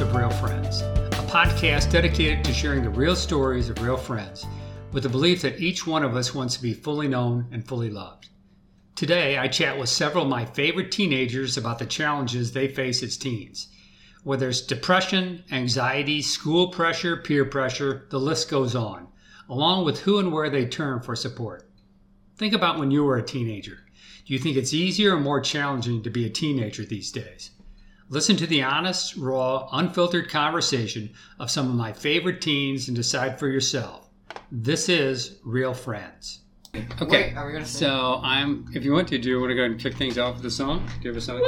Of Real Friends, a podcast dedicated to sharing the real stories of real friends with the belief that each one of us wants to be fully known and fully loved. Today, I chat with several of my favorite teenagers about the challenges they face as teens. Whether it's depression, anxiety, school pressure, peer pressure, the list goes on, along with who and where they turn for support. Think about when you were a teenager. Do you think it's easier or more challenging to be a teenager these days? Listen to the honest, raw, unfiltered conversation of some of my favorite teens and decide for yourself. This is Real Friends. Okay, Wait, are we gonna so I'm. If you want to, do you want to go ahead and kick things off with a song? Do you have a song?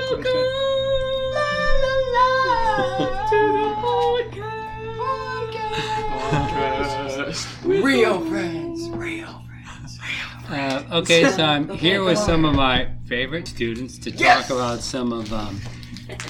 Real friends, real friends. Real Uh, okay, so I'm here with some of my favorite students to Yes! talk about some of um,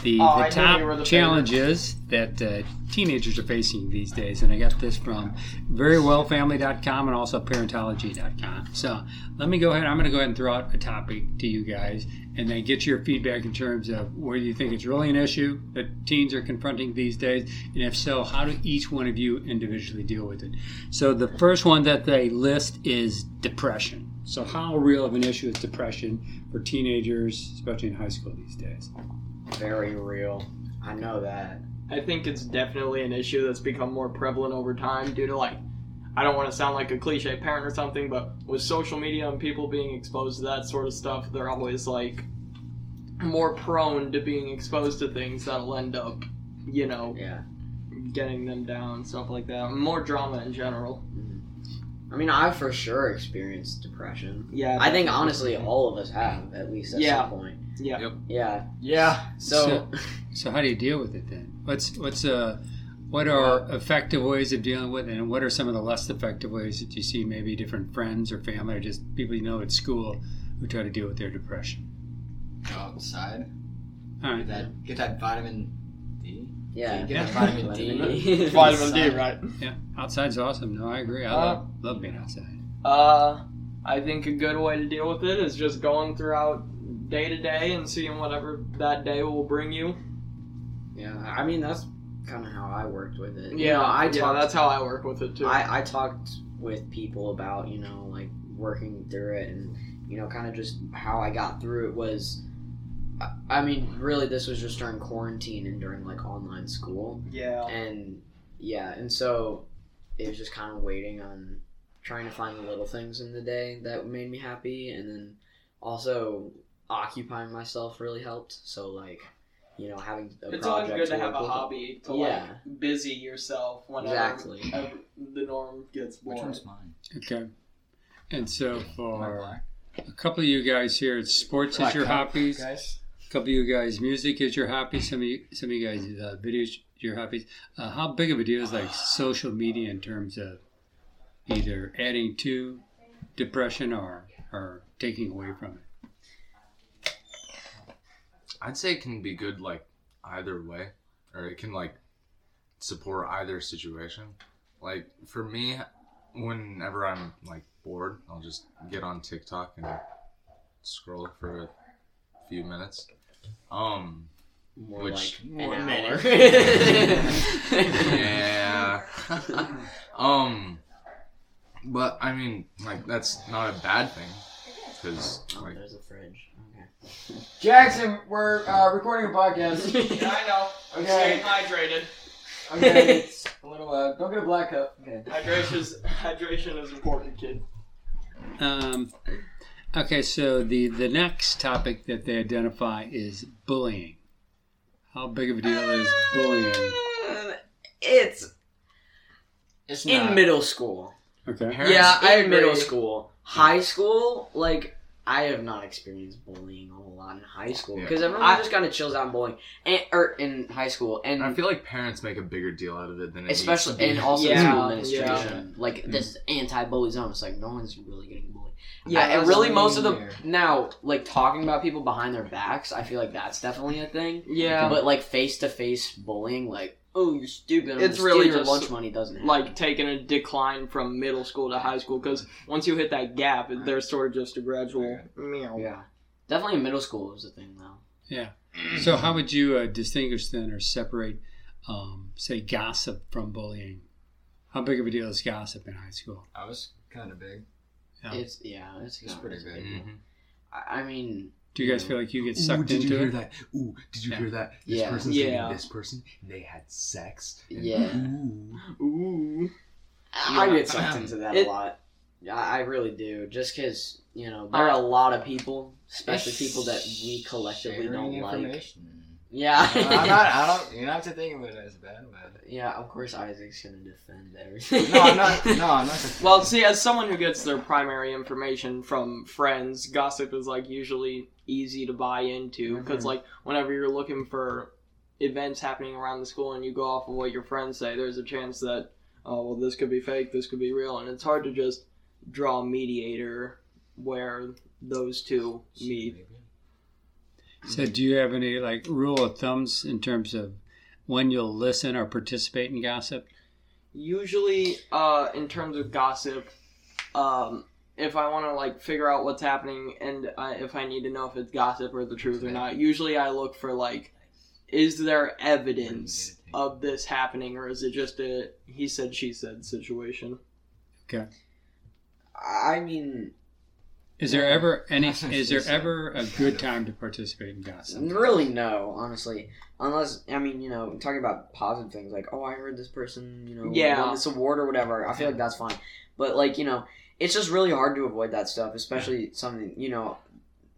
the, Oh, the knew you were top the challenges that uh, teenagers are facing these days. And I got this from verywellfamily.com and also parentology.com. So let me go ahead. I'm going to go ahead and throw out a topic to you guys and then get your feedback in terms of whether you think it's really an issue that teens are confronting these days. And if so, how do each one of you individually deal with it? So the first one that they list is depression. So how real of an issue is depression for teenagers, especially in high school these days? Very real. I know that. I think it's definitely an issue that's become more prevalent over time due to like I don't want to sound like a cliche parent or something, but with social media and people being exposed to that sort of stuff, they're always like more prone to being exposed to things that'll end up, you know, Yeah. getting them down, stuff like that. More drama in general. Mm-hmm. I mean, I've for sure experienced depression. Yeah. I think honestly, all of us have at least at Yeah. some point. Yeah. Yep. Yeah. Yeah. So, So how do you deal with it then? What's what's uh what are effective ways of dealing with it, and what are some of the less effective ways that you see maybe different friends or family or just people you know at school who try to deal with their depression? Go outside. All Get that, get that vitamin D. yeah. Get that vitamin D. Vitamin D, right? Yeah, outside's awesome. No, I agree. I Uh, love, love being outside. Uh, I think a good way to deal with it is just going throughout day to day and seeing whatever that day will bring you. Yeah. I mean, that's kind of how I worked with it. You Yeah, know, I yeah, talked, that's how I work with it too. I, I talked with people about you know like working through it and you know kind of just how I got through it was I- I mean really this was just during quarantine and during like online school yeah. and yeah and so it was just kind of waiting on trying to find the little things in the day that made me happy and then also occupying myself really helped so like you know having a It's always good to have work a with. hobby to Yeah. like busy yourself whenever exactly the norm gets Which boring. one's mine? Okay. And so for a couple of you guys here, it's sports is your hobbies. guys. A couple of you guys, music is your hobby. Some of you, some of you guys, uh, videos your hobbies. Uh, how big of a deal is like social media in terms of either adding to depression or or taking away from it? I'd say it can be good like either way, or it can like support either situation. Like for me, whenever I'm like bored, I'll just get on TikTok and scroll for a few minutes. Um, more Which- like More an minute. yeah. um, but I mean, like that's not a bad thing, because oh, like there's a fridge okay Jackson, we're uh, recording a podcast. Yeah, I know. I'm Okay. staying hydrated. Okay, it's a little. Uh, don't get a black cup. Okay. Hydration is hydration is important, kid. Um, okay, so the the next topic that they identify is bullying. How big of a deal is bullying? Uh, it's It's in not. middle school parents, yeah i in middle school high school like I have not experienced bullying a whole lot in high school Yeah. because everyone I- just kind of chills out in bullying, and, or in high school, and I feel like parents make a bigger deal out of it than it needs especially to be. and also Yeah, school yeah. administration. Like mm. this anti-bully zone. It's like no one's really getting bullied. Yeah, I- and really most of main the there. now like talking about people behind their backs. I feel like that's definitely a thing. Yeah, But like face-to-face bullying, like oh you're stupid, I'm It's really your just, lunch money doesn't happen. like taking a decline from middle school to high school because once you hit that gap, there's sort of just a gradual. Meow. yeah, definitely in middle school was a thing though. Yeah. So, how would you uh, distinguish then or separate, um, say, gossip from bullying? How big of a deal is gossip in high school? I was kind of big. Yeah. It's yeah, it's, It's pretty as big. big. Mhm. I I mean, Do you guys feel like you get sucked into it? that? Ooh, did you Yeah. hear that? This Yeah. person's Yeah. dating this person. They had sex. and Yeah. Ooh. Ooh. I Yeah. get sucked into that It- a lot. I, I really do, just because you know there are a lot of people, especially people that we collectively don't like. information. Yeah, I'm not, I don't. You don't have to think of it as bad, but. yeah. Of course, Isaac's gonna defend everything. No, I'm not. No, I'm not. Well, see, as someone who gets their primary information from friends, gossip is like usually easy to buy into because, Mhm. like, whenever you're looking for events happening around the school and you go off of what your friends say, there's a chance that, oh, well, this could be fake, this could be real, and it's hard to just draw a mediator where those two meet. So, do you have any like rule of thumbs in terms of when you'll listen or participate in gossip? Usually, uh, in terms of gossip, um, if I want to like figure out what's happening and I, if I need to know if it's gossip or the truth or not, usually I look for like, is there evidence of this happening or is it just a he said she said situation? Okay. I mean, Is there ever any? Is there ever a good time to participate in gossip? really, no. Honestly, unless I mean, you know, talking about positive things like, oh, I heard this person, you know, Yeah. won this award or whatever. I feel like that's fine. But like, you know, it's just really hard to avoid that stuff, especially something, you know.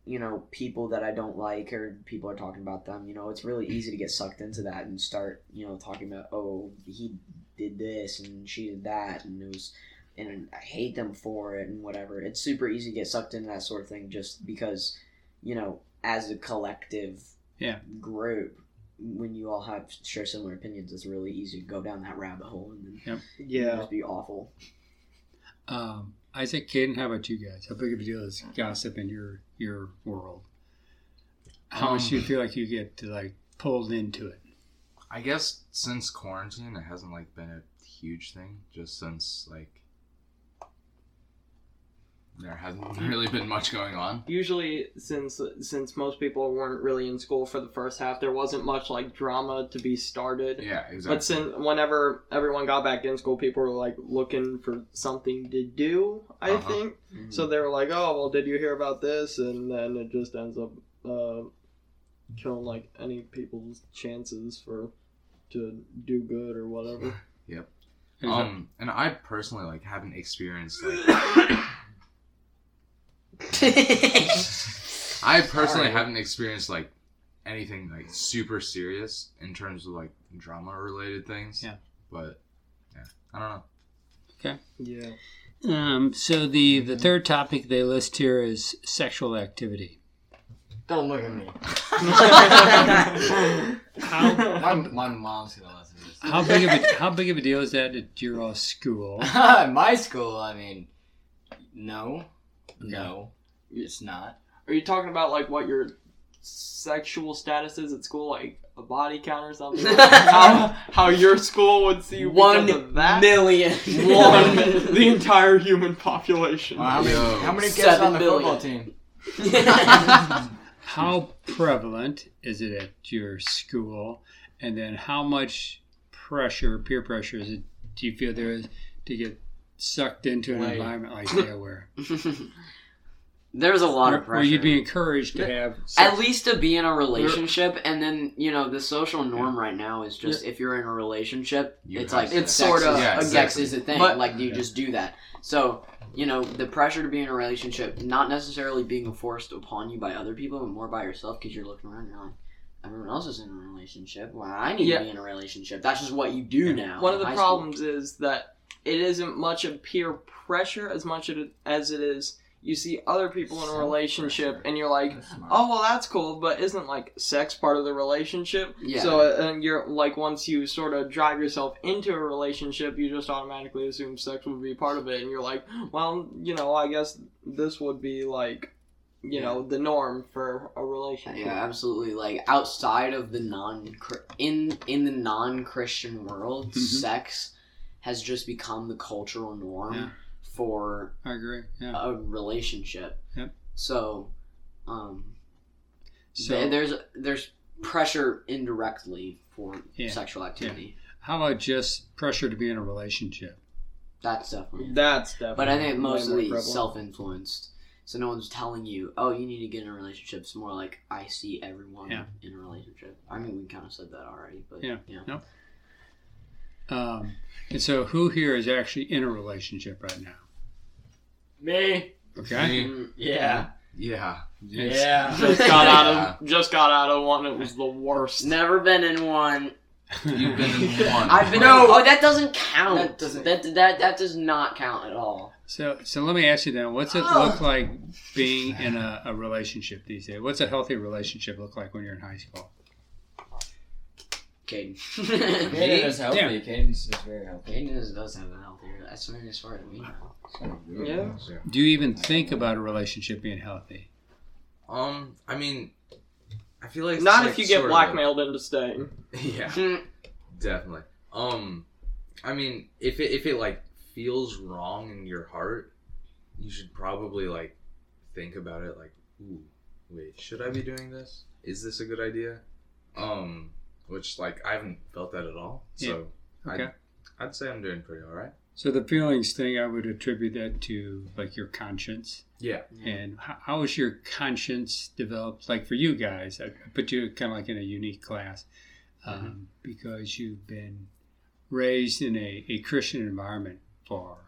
You know, people that I don't like, or people are talking about them. You know, it's really easy to get sucked into that and start, you know, talking about, oh, he did this and she did that, and it was and I hate them for it and whatever. It's super easy to get sucked into that sort of thing just because, you know, as a collective Yeah. group, when you all have share similar opinions, it's really easy to go down that rabbit hole and then just be awful. Um, Isaac, Caden, how about you guys? How big of a deal is gossip in your your world? How much do you Um, feel like you get to like pulled into it? I guess since quarantine, it hasn't like been a huge thing. Just since like there hasn't really been much going on. Usually, since since most people weren't really in school for the first half, there wasn't much like drama to be started. Yeah, exactly. But since whenever everyone got back in school, people were like looking for something to do. I Uh-huh. think so. They were like, "Oh, well, did you hear about this?" And then it just ends up uh, killing like any people's chances for to do good or whatever. Yep. Um, and I personally like haven't experienced like I personally Sorry. haven't experienced like anything like super serious in terms of like drama related things. Yeah. But yeah, I don't know. Okay. Yeah. um, so the the third topic they list here is sexual activity. Don't look at me. How My, my mom's gonna listen to this. how big of a how big of a deal is that at your uh, school? my school, I mean, no, no, it's not. Are you talking about like what your sexual status is at school, like a body count or something? how, how your school would see you One of that? million. The entire human population. Well, how many? Yo. How many kids Seven on the billion. football team? How prevalent is it at your school? And then how much pressure, peer pressure, is it? Do you feel there is to get sucked into an Like- environment like that where, There's a lot where, of where pressure. you'd be encouraged to have At least to be in a relationship, and then you know the social norm right now is just if you're in a relationship, You it's have like It's sorta- Yeah, sex exactly. is a thing. But- like you Yeah. just do that. So you know the pressure to be in a relationship, not necessarily being forced upon you by other people, but more by yourself because you're looking around and you're like, everyone else is in a relationship. Well, I need Yeah. to be in a relationship. That's just what you do now. One of the high school. problems is that it isn't much of peer pressure as much as it is you see other people in a relationship and you're like, oh well that's cool, but isn't like sex part of the relationship? Yeah. So uh, and you're like once you sort of drive yourself into a relationship, you just automatically assume sex would be part of it, and you're like, well, you know, I guess this would be like, you know, the norm for a relationship. Yeah, absolutely. Like outside of the non in in the non Christian world, Mhm. sex has just become the cultural norm Yeah. for I agree. Yeah. a relationship. Yep. So, um, So Th- there's there's pressure indirectly for Yeah. sexual activity. how about just pressure to be in a relationship? That's definitely. That's definitely. But I think mostly self-influenced. So no one's telling you, "Oh, you need to get in a relationship." It's more like I see everyone Yeah. in a relationship. I mean, we kind of said that already, but Yeah. yeah. Um, and so, who here is actually in a relationship right now? Me? Okay. Me? Mm, Yeah. Yeah. Yeah. just got out of just got out of one. It was the worst. Never been in one. You've been in one. I've been. No. Oh, that doesn't count. That doesn't- That that that does not count at all. So, so let me ask you then: What's it look like being in a, a relationship these days? What's a healthy relationship look like when you're in high school? Caden. Caden is healthy. Yeah. Caden's is very healthy. Caden is, does have a healthy. That's I as far as we know. Yeah. Do you even think about a relationship being healthy? Um, I mean, I feel like Not like, if you get sort of blackmailed into staying. Yeah, definitely. Um, I mean, if it if it like feels wrong in your heart, you should probably like think about it. Like, ooh, wait, should I be doing this? Is this a good idea? Um, which like I haven't felt that at all. So Okay. I'd, I'd say I'm doing pretty all right. So the feelings thing, I would attribute that to like your conscience. Yeah. And how, how is your conscience developed? Like for you guys, I put you kind of like in a unique class um, because you've been raised in a, a Christian environment for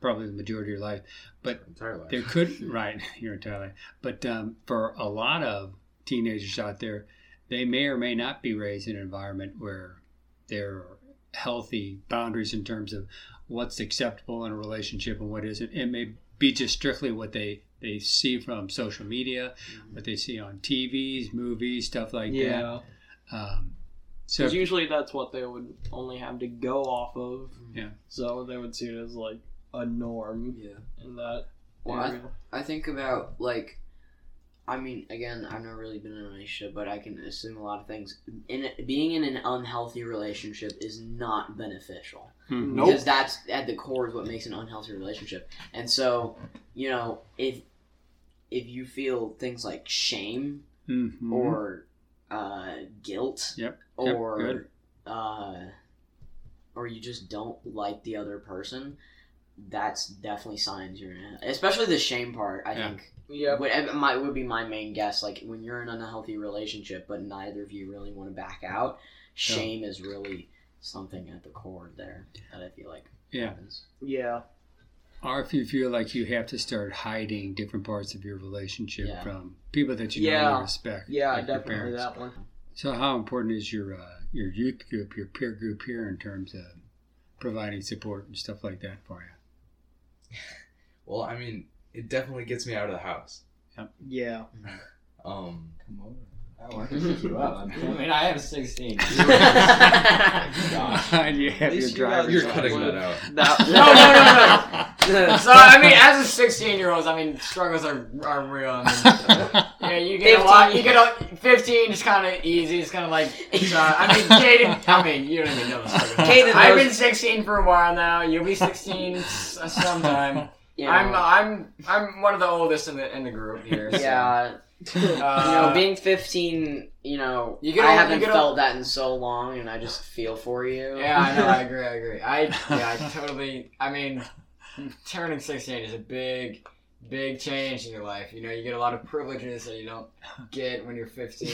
probably the majority of your life. But Entire life. there could right your entire life. But um, for a lot of teenagers out there, they may or may not be raised in an environment where there are healthy boundaries in terms of what's acceptable in a relationship and what isn't. It may be just strictly what they they see from social media, what they see on TVs, movies, stuff like Yeah. that. Um, so Because usually that's what they would only have to go off of. Yeah. So they would see it as like a norm Yeah. in that Well, I- area. I think about like, I mean, again, I've never really been in a relationship, but I can assume a lot of things. In being in an unhealthy relationship is not beneficial hmm. Nope. because that's at the core of what makes an unhealthy relationship. And so, you know, if if you feel things like shame Mhm. or uh, guilt, Yep, yep, or good. uh, or you just don't like the other person, that's definitely signs you're in. Especially the shame part. I Yeah. think Yep. would it might would be my main guess. Like when you're in an unhealthy relationship, but neither of you really want to back out, shame is really something at the core there that I feel like Yeah. happens. Yeah. or if you feel like you have to start hiding different parts of your relationship Yeah. from people that you know Yeah. and respect. Yeah, like definitely that one. So, how important is your uh, your youth group, your peer group here, in terms of providing support and stuff like that for you? Well, I mean, it definitely gets me out of the house. Yeah. Um, Come over. I want pick you up. I mean, I have 16. Gosh. and you have At your you driver's guys- you're Right. cutting that out. That, No, no, no, no. so I mean, as a 16 year old, I mean, struggles are, are real. I mean, yeah, you get a lot. You get a 15. It's kind of easy. It's kind of like. So, I mean, Caden. I mean, you don't even know the struggle. Caden I've been 16 for a while now. You'll be 16 sometime. You know, I'm I'm I'm one of the oldest in the in the group here. so, yeah. uh, you know, being 15, you know, You get I all- haven't you get felt all- that in so long, and I just feel for you. Yeah, I know. I agree. I agree. I yeah, I totally. I mean, turning sixteen is a big, big change in your life. You know, you get a lot of privileges that you don't get when you're fifteen.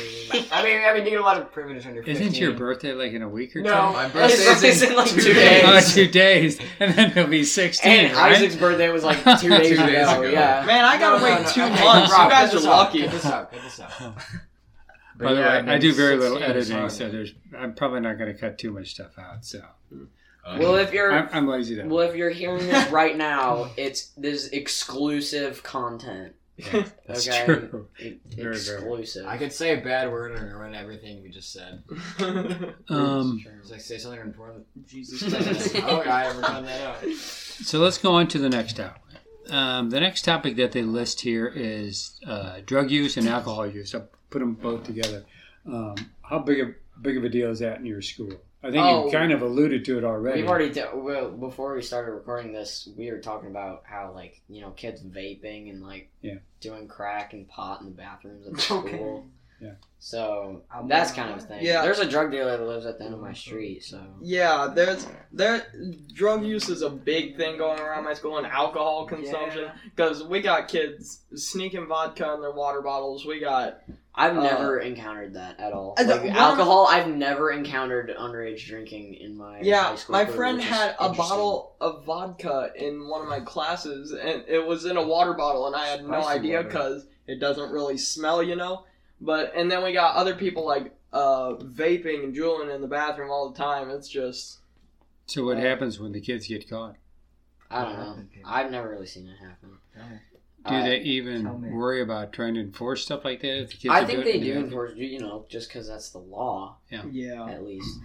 I mean, I mean, you get a lot of privileges when you're fifteen. Isn't your birthday like in a week or No, two? My it's- birthday is it's in like two two days. Oh, two days, and then he'll be sixteen. And right? Isaac's birthday was like two days, Two days ago. ago. Yeah. Man, I gotta No, no, wait no, two okay, months. Rob, you guys are this lucky. Cut this out. Cut this out. But By the yeah, way, I've I do very little editing, so there's. I'm probably not going to cut too much stuff out. So hmm. Uh, Well, if you're I'm, I'm lazy to. well, if you're hearing this right now, it's this exclusive content. That's okay? true. It- Very, very. exclusive. I could say a bad word and ruin everything we just said. Um, It's like say something important. Jesus oh, I ever done that out. so let's go on to the next topic. Um, the next topic that they list here is uh, drug use and alcohol use. I'll put them both together. Um, how big of big of a deal is that in your school? I think Oh. you kind of alluded to it already. We've already t- well, before we started recording this, we were talking about how like you know kids vaping and like Yeah. doing crack and pot in the bathrooms at the school. Yeah. So I'm that's kind of a thing. Yeah. There's a drug dealer that lives at the end of my street. So Yeah, there's there drug use is a big thing going around my school and alcohol consumption because we got kids sneaking vodka in their water bottles. We got I've Uh, never encountered that at all. Like don't- alcohol, I've never encountered underage drinking in my yeah. high school My career, friend had a bottle of vodka in one of my classes and it was in a water bottle and I had no idea because it doesn't really smell, you know. But and then we got other people like uh, vaping and juuling in the bathroom all the time. It's just So what happens when the kids get caught? I don't know. I've never really seen it happen. Do Uh, they even worry about trying to enforce stuff like that? If the kids I think they it? do enforce, you know, just because that's the law, yeah. Yeah. at least.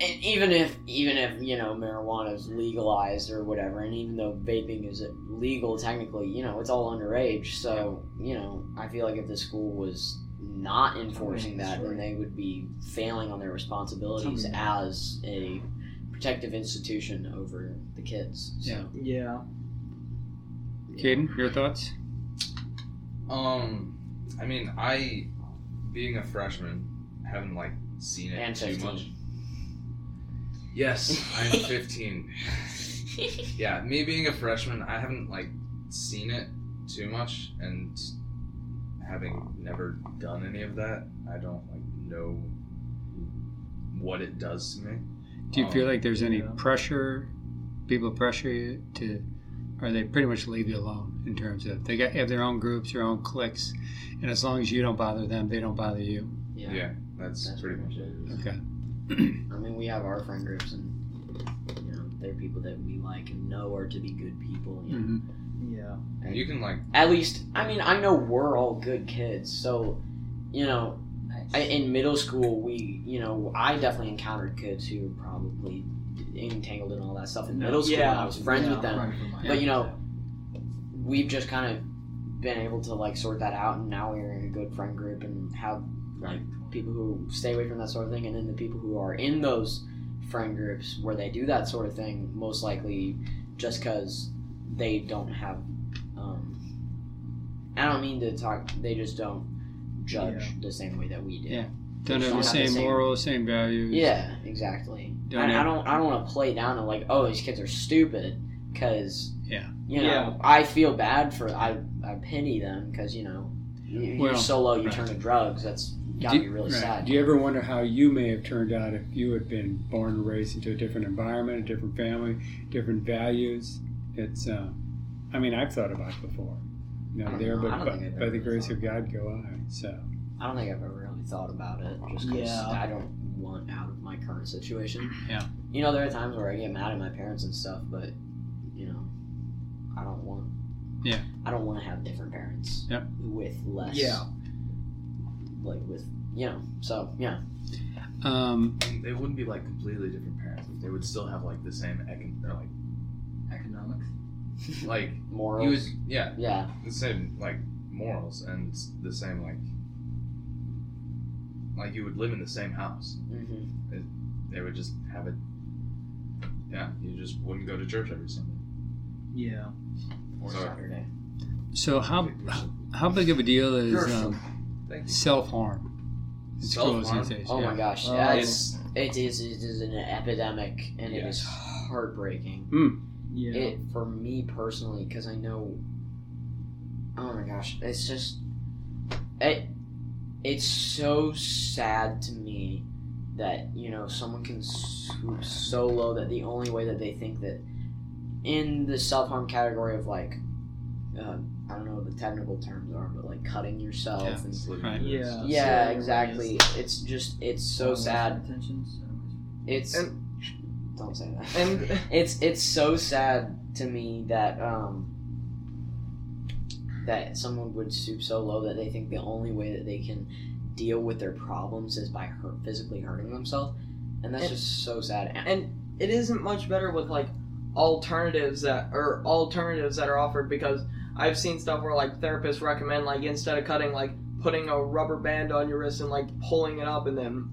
And even if, even if you know, marijuana is legalized or whatever, and even though vaping is legal technically, you know, it's all underage. So you know, I feel like if the school was not enforcing that, then they would be failing on their responsibilities as a protective institution over the kids. So. Yeah. Yeah. Caden, your thoughts? Um, I mean, I, being a freshman, haven't like seen it And too 15. much. Yes, I'm 15. yeah, me being a freshman, I haven't like seen it too much, and having never done any of that, I don't like know what it does to me. Do you Um, feel like there's any yeah. pressure? People pressure you to, or they pretty much leave you alone in terms of they got have their own groups, their own cliques, and as long as you don't bother them, they don't bother you. Yeah. Yeah, that's, That's pretty pretty much it. Okay. I mean, we have our friend groups, and you know, they're people that we like and know are to be good people. You know? hmm Yeah. And You can like At least, I mean, I know we're all good kids, so you know, I, in middle school, we, you know, I definitely encountered kids who probably entangled in all that stuff in middle school. Yeah. I was friends Yeah. with them, but you know, we've just kind of been able to like sort that out, and now we're in a good friend group and have like people who stay away from that sort of thing, and then the people who are in those friend groups where they do that sort of thing, most likely just because they don't have. Um, I don't mean to talk. They just don't judge Yeah. the same way that we do. Yeah. Don't have the just same morals, same values. Yeah, exactly. Don't I, I don't. I don't want to play down to like, oh, these kids are stupid, because Yeah. you know, Yeah. I feel bad for. I I pity them because you know, you, Well, you're so low, you right. turn to drugs. That's gotta be really right. sad. Do you ever wonder how you may have turned out if you had been born and raised into a different environment, a different family, different values? It's, uh, I mean, I've thought about it before. You I know, there, know. but by, by the grace thought of God go I. So, I don't think I've ever really thought about it, just because Yeah. I don't want out of my current situation. Yeah. You know, there are times where I get mad at my parents and stuff, but you know, I don't want. Yeah. I don't want to have different parents. Yep. With less. Yeah. Like with you know, so yeah. um, and they wouldn't be like completely different parents. They would still have like the same econ- or like Economics. like Morals. you would yeah yeah. the same like morals and the same like like you would live in the same house. hmm They would just have it. Yeah, you just wouldn't go to church every Sunday. Yeah. Or Sorry. Saturday. so how how big of a deal is um, self harm in schools Self-harm? Oh yeah. my gosh, Oh. yeah, it's it is it is an epidemic and it is Yes. heartbreaking. Yeah. It for me personally because I know. Oh my gosh, it's just it. It's so sad to me that you know someone can swoop so low that the only way that they think that in the self harm category of like. Uh, I don't know what the technical terms are, but like cutting yourself Yeah. and Right. Yeah. yeah, So exactly. It's just it's so sad. It's And- don't say that. And it's it's so sad to me that um that someone would stoop so low that they think the only way that they can deal with their problems is by hurt, physically hurting themselves, and that's And- just so sad. And, and it isn't much better with like alternatives that or alternatives that are offered because I've seen stuff where like therapists recommend like instead of cutting like putting a rubber band on your wrist and like pulling it up and then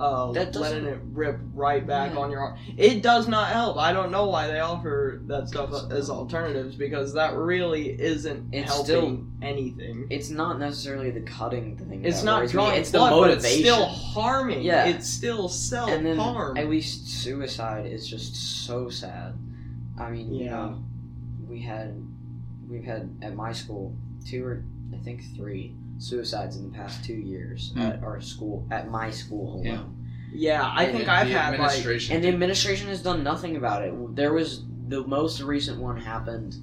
uh, letting it rip right back Yeah. on your arm. It does not help. I don't know why they offer that stuff as alternatives because that really isn't It's helping still- anything. It's not necessarily the cutting thing. It's not drawing It's blood, the but motivation. it's still harming. Yeah. It's still self harm. at least suicide is just so sad. I mean, you Yeah. know, we had we've had at my school two or I think three suicides in the past two years Hmm. at our school at my school alone. Yeah. yeah, I and think The I've had like administration. And the administration has done nothing about it. There was the most recent one happened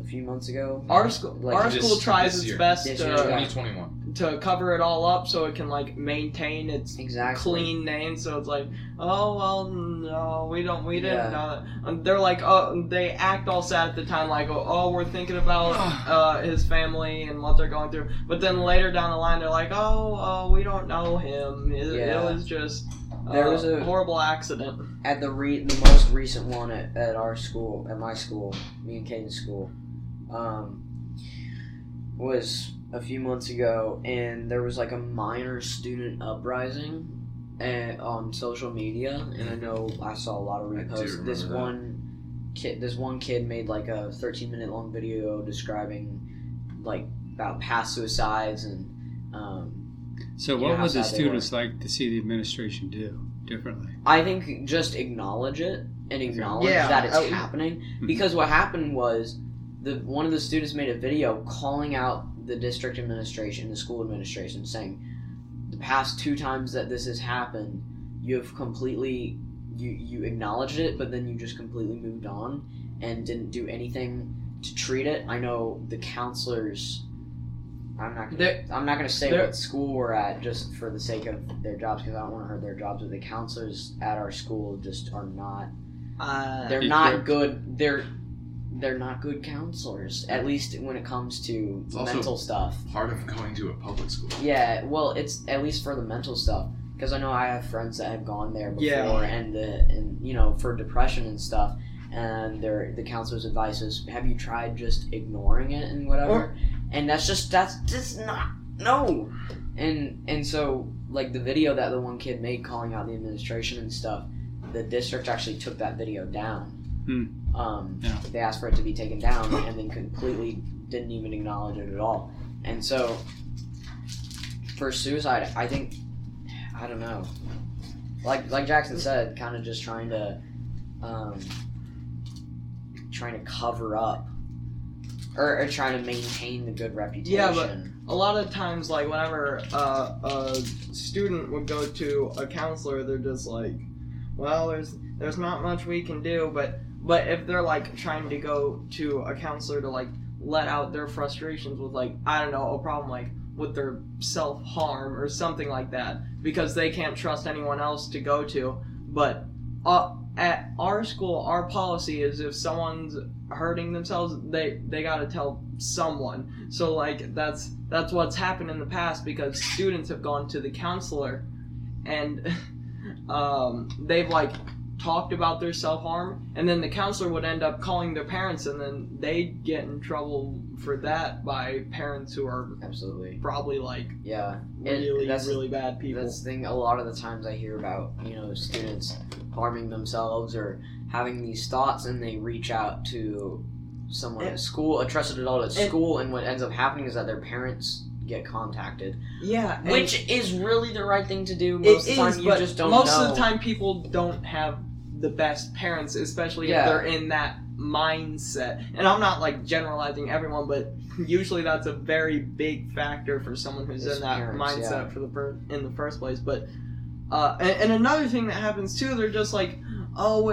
a few months ago. our school. Like, our school tries its best This to 2021. To cover it all up so it can like maintain its exactly clean name. So it's like, oh well, no, we don't, we didn't Yeah. know that. And they're like, oh, they act all sad at the time, like, oh, oh we're thinking about uh, his family and what they're going through. But then later down the line, they're like, oh, oh we don't know him. It, Yeah. it was just. Uh, There was a- horrible accident. at the re- the most recent one at, at our school, at my school, me and Caden's school, um, was a few months ago, and there was like a minor student uprising and, on social media, and I know I saw a lot of reposts. This that. one kid, this one kid made like a 13 minute long video describing like about past suicides and um, So, what know how would the students like to see the administration do differently? I think just acknowledge it and acknowledge Yeah, that it's uh, happening. Mhm. Because what happened was the one of the students made a video calling out the district administration, the school administration, saying the past two times that this has happened, you have completely you you acknowledged it, but then you just completely moved on and didn't do anything to treat it. I know the counselors. I'm not. Gonna, They're- I'm not going to say what school we're at just for the sake of their jobs because I don't want to hurt their jobs. But the counselors at our school just are not. Uh, They're not they're- good. They're they're not good counselors. At least when it comes to It's also- mental stuff. Part of going to a public school. Yeah, well, it's at least for the mental stuff because I know I have friends that have gone there before, Yeah. and the and you know for depression and stuff, and their the counselor's advice is, have you tried just ignoring it and whatever? Or- and that's just that's just not no, and and so like the video that the one kid made calling out the administration and stuff, the district actually took that video down. Hmm. Um, Yeah. they asked for it to be taken down, and then completely didn't even acknowledge it at all. And so, for suicide, I think I don't know. Like like Jackson said, kind of just trying to, um, trying to cover up, or, or trying to maintain the good reputation. Yeah, but- a lot of times like whenever uh, a student would go to a counselor they're just like well there's there's not much we can do but but if they're like trying to go to a counselor to like let out their frustrations with like i don't know a problem like with their self-harm or something like that because they can't trust anyone else to go to. But uh, at our school our policy is if someone's hurting themselves they they got to tell someone. So like that's that's what's happened in the past because students have gone to the counselor and um, they've like talked about their self-harm and then the counselor would end up calling their parents and then they'd get in trouble for that by parents who are absolutely, probably like yeah. Really that's- really bad people That's the thing. A lot of the times I hear about you know students harming themselves or having these thoughts, and they reach out to someone at school, a trusted adult at and- school, and what ends up happening is that their parents get contacted, yeah which is really the right thing to do. Most of the time, you just don't most know. of the time people don't have the best parents especially Yeah. if they're in that mindset and i'm not like generalizing everyone but usually that's a very big factor for someone who's Is in that parents, mindset yeah. for the per- in the first place but uh and, and another thing that happens too they're just like oh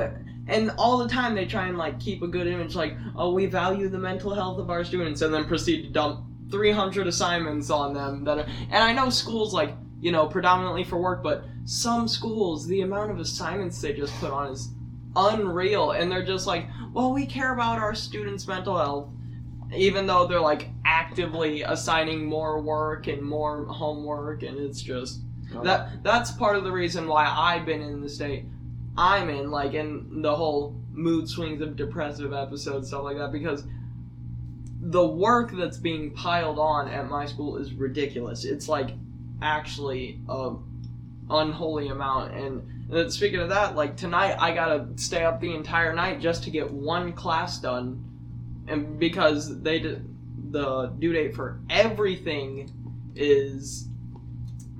and all the time they try and like keep a good image like oh we value the mental health of our students and then proceed to dump 300 assignments on them that are and i know schools like you know predominantly for work but some schools the amount of assignments they just put on is unreal and they're just like well we care about our students mental health even though they're like actively assigning more work and more homework and it's just oh. that that's part of the reason why I've been in the state I'm in, like in the whole mood swings of depressive episodes, stuff like that, because the work that's being piled on at my school is ridiculous. It's like actually a unholy amount. And speaking of that, like tonight, I gotta stay up the entire night just to get one class done, and because they did the due date for everything is,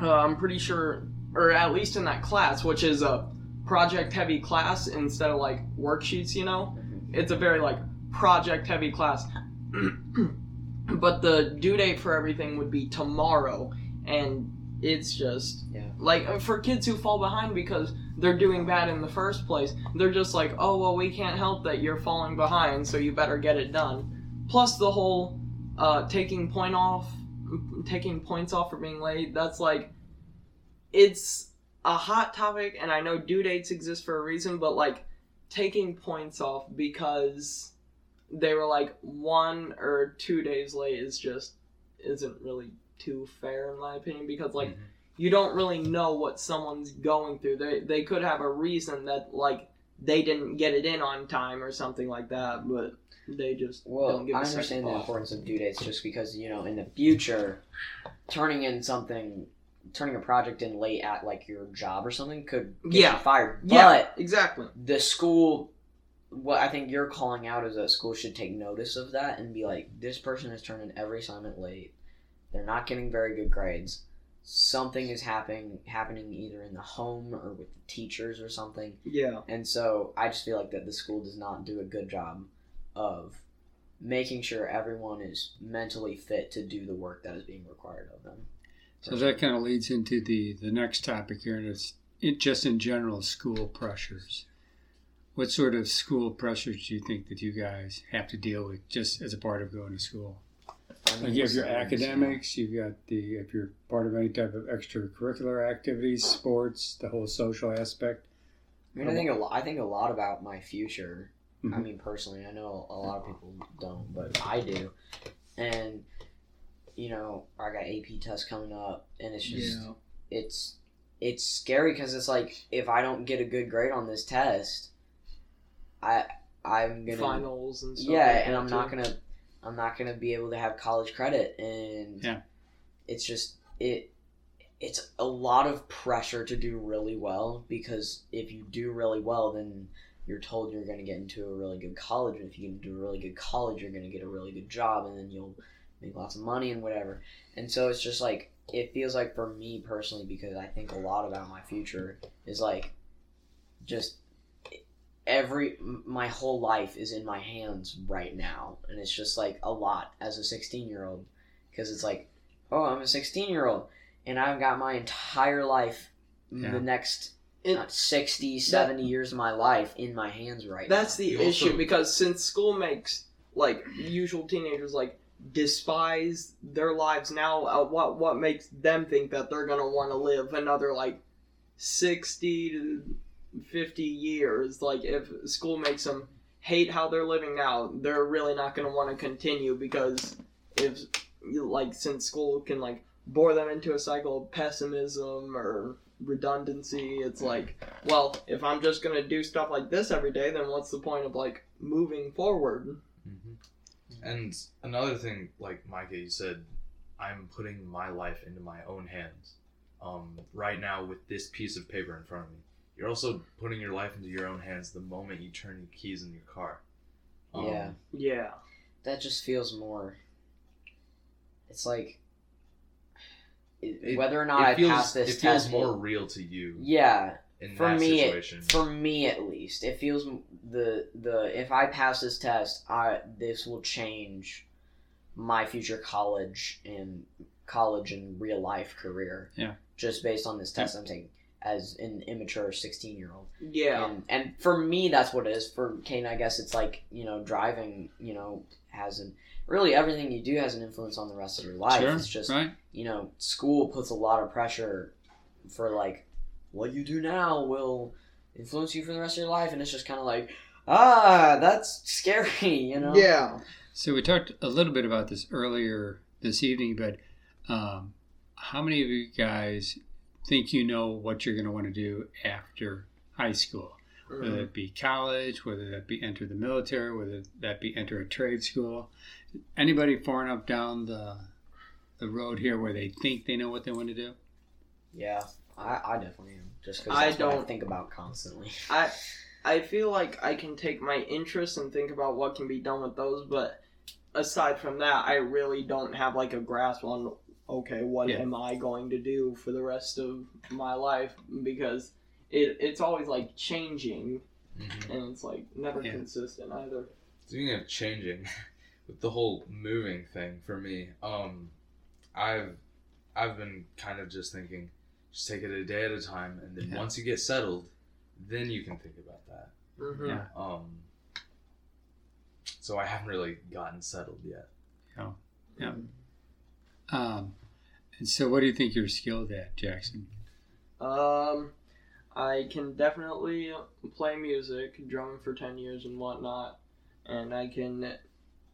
uh, I'm pretty sure, or at least in that class, which is a project heavy class instead of like worksheets. You know, it's a very like project heavy class. but the due date for everything would be tomorrow and it's just Yeah. like uh, for kids who fall behind because they're doing bad in the first place they're just like oh well we can't help that you're falling behind so you better get it done plus the whole uh, taking point off taking points off for being late that's like it's a hot topic and i know due dates exist for a reason but like taking points off because they were like one or two days late is just isn't really too fair in my opinion because like Mhm. you don't really know what someone's going through they they could have a reason that like they didn't get it in on time or something like that but they just Well, don't give I understand the importance of due dates just because you know in the future, turning in something, turning a project in late at like your job or something could get Yeah. you fired. yeah But exactly the school, what I think you're calling out is that school should take notice of that and be like, this person has turned in every assignment late. They're not getting very good grades. Something is happening happening either in the home or with the teachers or something. yeah And so I just feel like that the school does not do a good job of making sure everyone is mentally fit to do the work that is being required of them. So that kind of leads into the the next topic here, and it's it just in general school pressures. What sort of school pressures do you think that you guys have to deal with just as a part of going to school? I mean, Like you have your academics, you've got the if you're part of any type of extracurricular activities, sports, the whole social aspect. I mean, I think a lot. I think a lot about my future. I Mhm. mean, personally, I know a lot of people don't, but I do. And you know, I got AP tests coming up, and it's just it's it's scary because it's like if I don't get a good grade on this test, I I'm gonna finals and stuff yeah, like and I'm not gonna I'm not gonna be able to have college credit, and Yeah. it's just it it's a lot of pressure to do really well because if you do really well, then you're told you're going to get into a really good college, and if you do a really good college, you're going to get a really good job, and then you'll make lots of money and whatever. And so it's just like it feels like for me personally, because I think a lot about my future is like just every my whole life is in my hands right now, and it's just like a lot as a 16 year old because it's like, oh, I'm a 16 year old, and I've got my entire life, Yeah. the next It- uh, 60, 70 years of my life in my hands right That's now. the You issue also- because since school makes like usual teenagers like despise their lives now, uh, what what makes them think that they're gonna want to live another like sixty to fifty years? Like if school makes them hate how they're living now, they're really not gonna want to continue because if like since school can like bore them into a cycle of pessimism or redundancy it's like well if i'm just gonna do stuff like this every day then what's the point of like moving forward Mhm. And another thing, like Micah, you said, I'm putting my life into my own hands. Um, right now, with this piece of paper in front of me, you're also putting your life into your own hands the moment you turn the keys in your car. Um, Yeah. yeah That just feels more. It's like it- It- whether or not it I feels, pass this it feels test. more will- real to you yeah, in for that me, it- situation. for me at least, it feels the the if I pass this test, I this will change my future college and college and real life career. Yeah. Just based on this test I'm taking as an immature 16 year old. yeah And, and for me, that's what it is. For Kane, I guess it's like, you know, driving, you know, has an. Really, everything you do has an influence on the rest of your life. sure, It's just, right? you know, school puts a lot of pressure for, like, what you do now will influence you for the rest of your life. And it's just kind of like, ah, that's scary, you know? yeah So we talked a little bit about this earlier this evening, but um, how many of you guys think you know what you're going to want to do after high school? Whether mm-hmm. it be college, whether that be enter the military, whether that be enter a trade school. Anybody far enough down the the road here where they think they know what they want to do? Yeah, I, I definitely am. Just because I that's what I don't- think about constantly. I I feel like I can take my interests and think about what can be done with those, but aside from that, I really don't have like a grasp on okay, what Yeah. am I going to do for the rest of my life because it it's always like changing Mhm. and it's like never Yeah. consistent either. Speaking of changing, with the whole moving thing for me, um, I've I've been kind of just thinking, just take it a day at a time, and then Yeah. once you get settled, then you can think about that. Mm-hmm. Yeah. Um, so I haven't really gotten settled yet. Um, and so, what do you think you're skilled at, Jackson? Um, I can definitely play music, drumming for ten years and whatnot, and I can,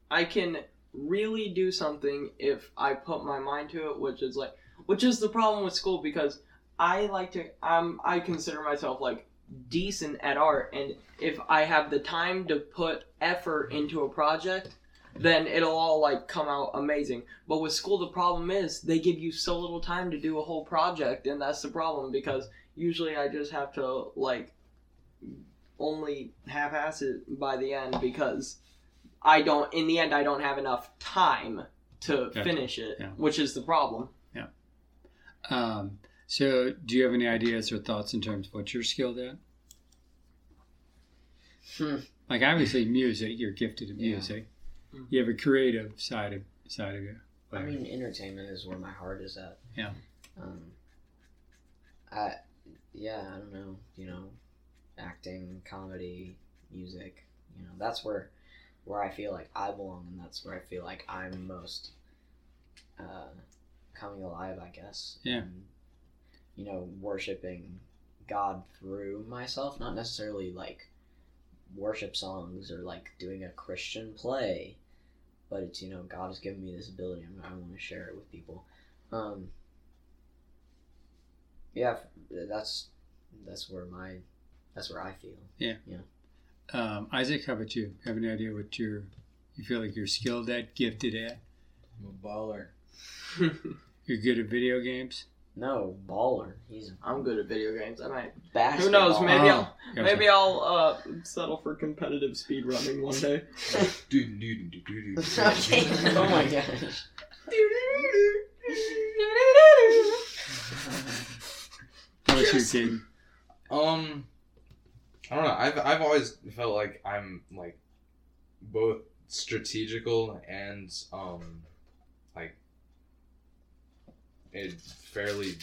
I can really do something if I put my mind to it, which is like, which is the problem with school because I like to, um, I consider myself like decent at art, and if I have the time to put effort into a project. Then it'll all like come out amazing. But with school, the problem is they give you so little time to do a whole project, and that's the problem because usually I just have to like only half-ass it by the end because I don't. In the end, I don't have enough time to Gotcha. finish it, Yeah. which is the problem. Yeah. Um, so, do you have any ideas or thoughts in terms of what you're skilled at? Hmm. Like, obviously, music. You're gifted Yeah. music. Mhm. You have a creative side of side of you. I mean, entertainment is where my heart is at. Yeah. Um. I, yeah, I don't know. You know, acting, comedy, music. You know, that's where, where I feel like I belong, and that's where I feel like I'm most, uh, coming alive. I guess. Yeah. And, you know, worshiping God through myself, not necessarily like worship songs or like doing a Christian play but it's you know God has given me this ability. and I want to share it with people. Um, yeah, that's that's where my that's where I feel. Yeah, yeah. Um, Isaac, how about you? Have any idea what you're you feel like you're skilled at, gifted at? I'm a baller. You're good at video games. No baller. He's I'm good at video games. I might. basketball. Who knows? Maybe Oh, I'll gotcha. maybe I'll uh, settle for competitive speed running one day. Okay. Oh my gosh. How about you, Caden? Um, I don't know. I've I've always felt like I'm like both strategical and um like a fairly